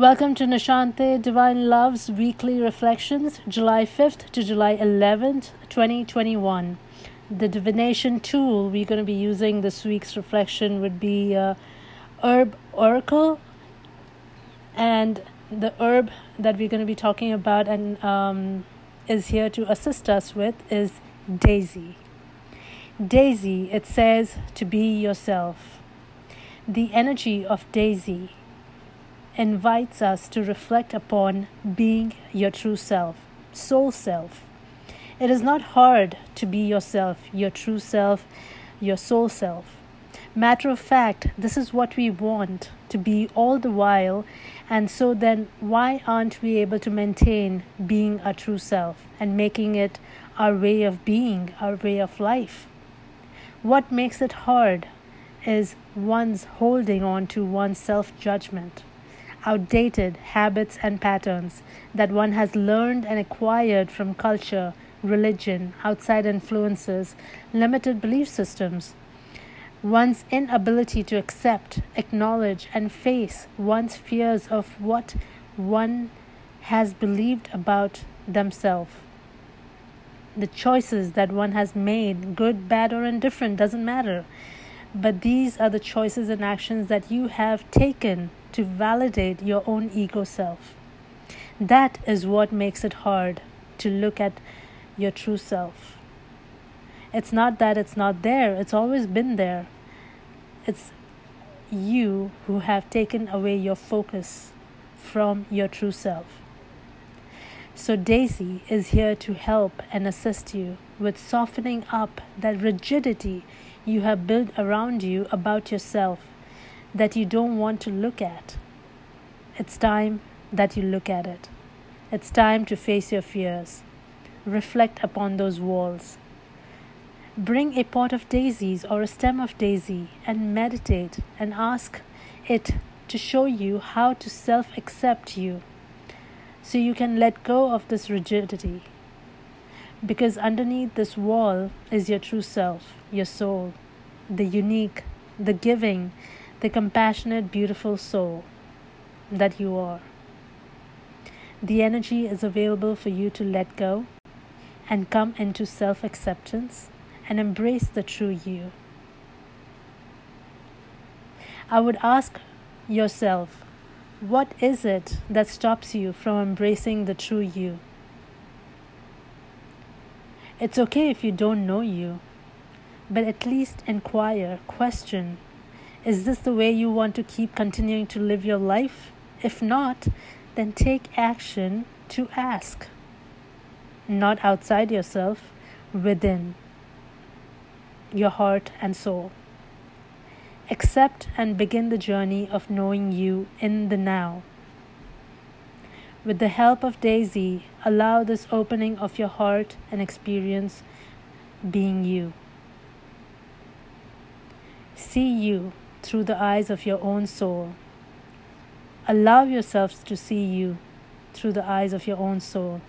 Welcome to Nishante Divine Love's weekly reflections, July 5th to July 11th, 2021. The divination tool we're going to be using this week's reflection would be uh, Herb Oracle. And the herb that we're going to be talking about and um, is here to assist us with is Daisy. Daisy, it says to be yourself. The energy of Daisy invites us to reflect upon being your true self, soul self. It is not hard to be yourself, your true self, your soul self. Matter of fact, this is what we want to be all the while, and so then why aren't we able to maintain being our true self and making it our way of being, our way of life? What makes it hard is one's holding on to one's self judgment, outdated habits and patterns that one has learned and acquired from culture, religion, outside influences, limited belief systems. One's inability to accept, acknowledge, and face one's fears of what one has believed about themselves the choices that one has made, good, bad, or indifferent, doesn't matter. But these are the choices and actions that you have taken to validate your own ego self. That is what makes it hard to look at your true self. It's not that it's not there, it's always been there. It's you who have taken away your focus from your true self. So, Daisy is here to help and assist you with softening up that rigidity you have built around you about yourself that you don't want to look at. It's time that you look at it. It's time to face your fears. Reflect upon those walls. Bring a pot of daisies or a stem of daisy and meditate and ask it to show you how to self accept you so you can let go of this rigidity. Because underneath this wall is your true self, your soul, the unique, the giving, the compassionate, beautiful soul that you are. The energy is available for you to let go and come into self acceptance and embrace the true you. I would ask yourself what is it that stops you from embracing the true you? It's okay if you don't know you, but at least inquire, question. Is this the way you want to keep continuing to live your life? If not, then take action to ask. Not outside yourself, within your heart and soul. Accept and begin the journey of knowing you in the now. With the help of Daisy, allow this opening of your heart and experience being you. See you through the eyes of your own soul. Allow yourselves to see you through the eyes of your own soul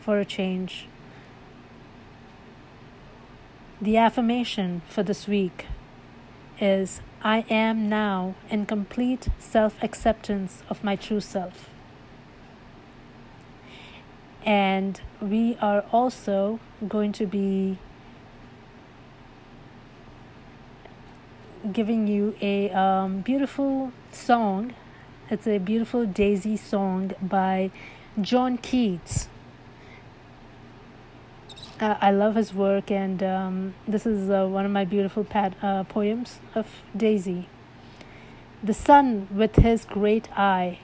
for a change. The affirmation for this week is I am now in complete self acceptance of my true self. And we are also going to be giving you a um, beautiful song. It's a beautiful Daisy song by John Keats uh, I love his work, and um, this is uh, one of my beautiful pat, uh, poems of Daisy. The sun with his great eye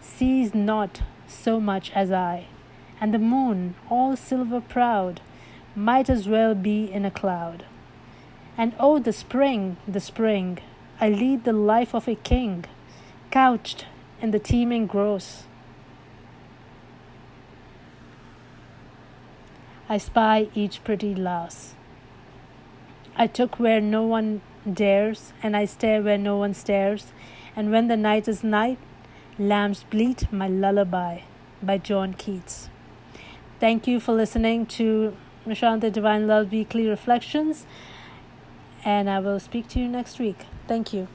sees not so much as I, and the moon, all silver proud, might as well be in a cloud. And oh, the spring, the spring, I lead the life of a king, couched in the teeming growth I spy each pretty lass. I took where no one dares, and I stare where no one stares. And when the night is night, lambs bleat my lullaby by John Keats. Thank you for listening to Nishante Divine Love Weekly Reflections, and I will speak to you next week. Thank you.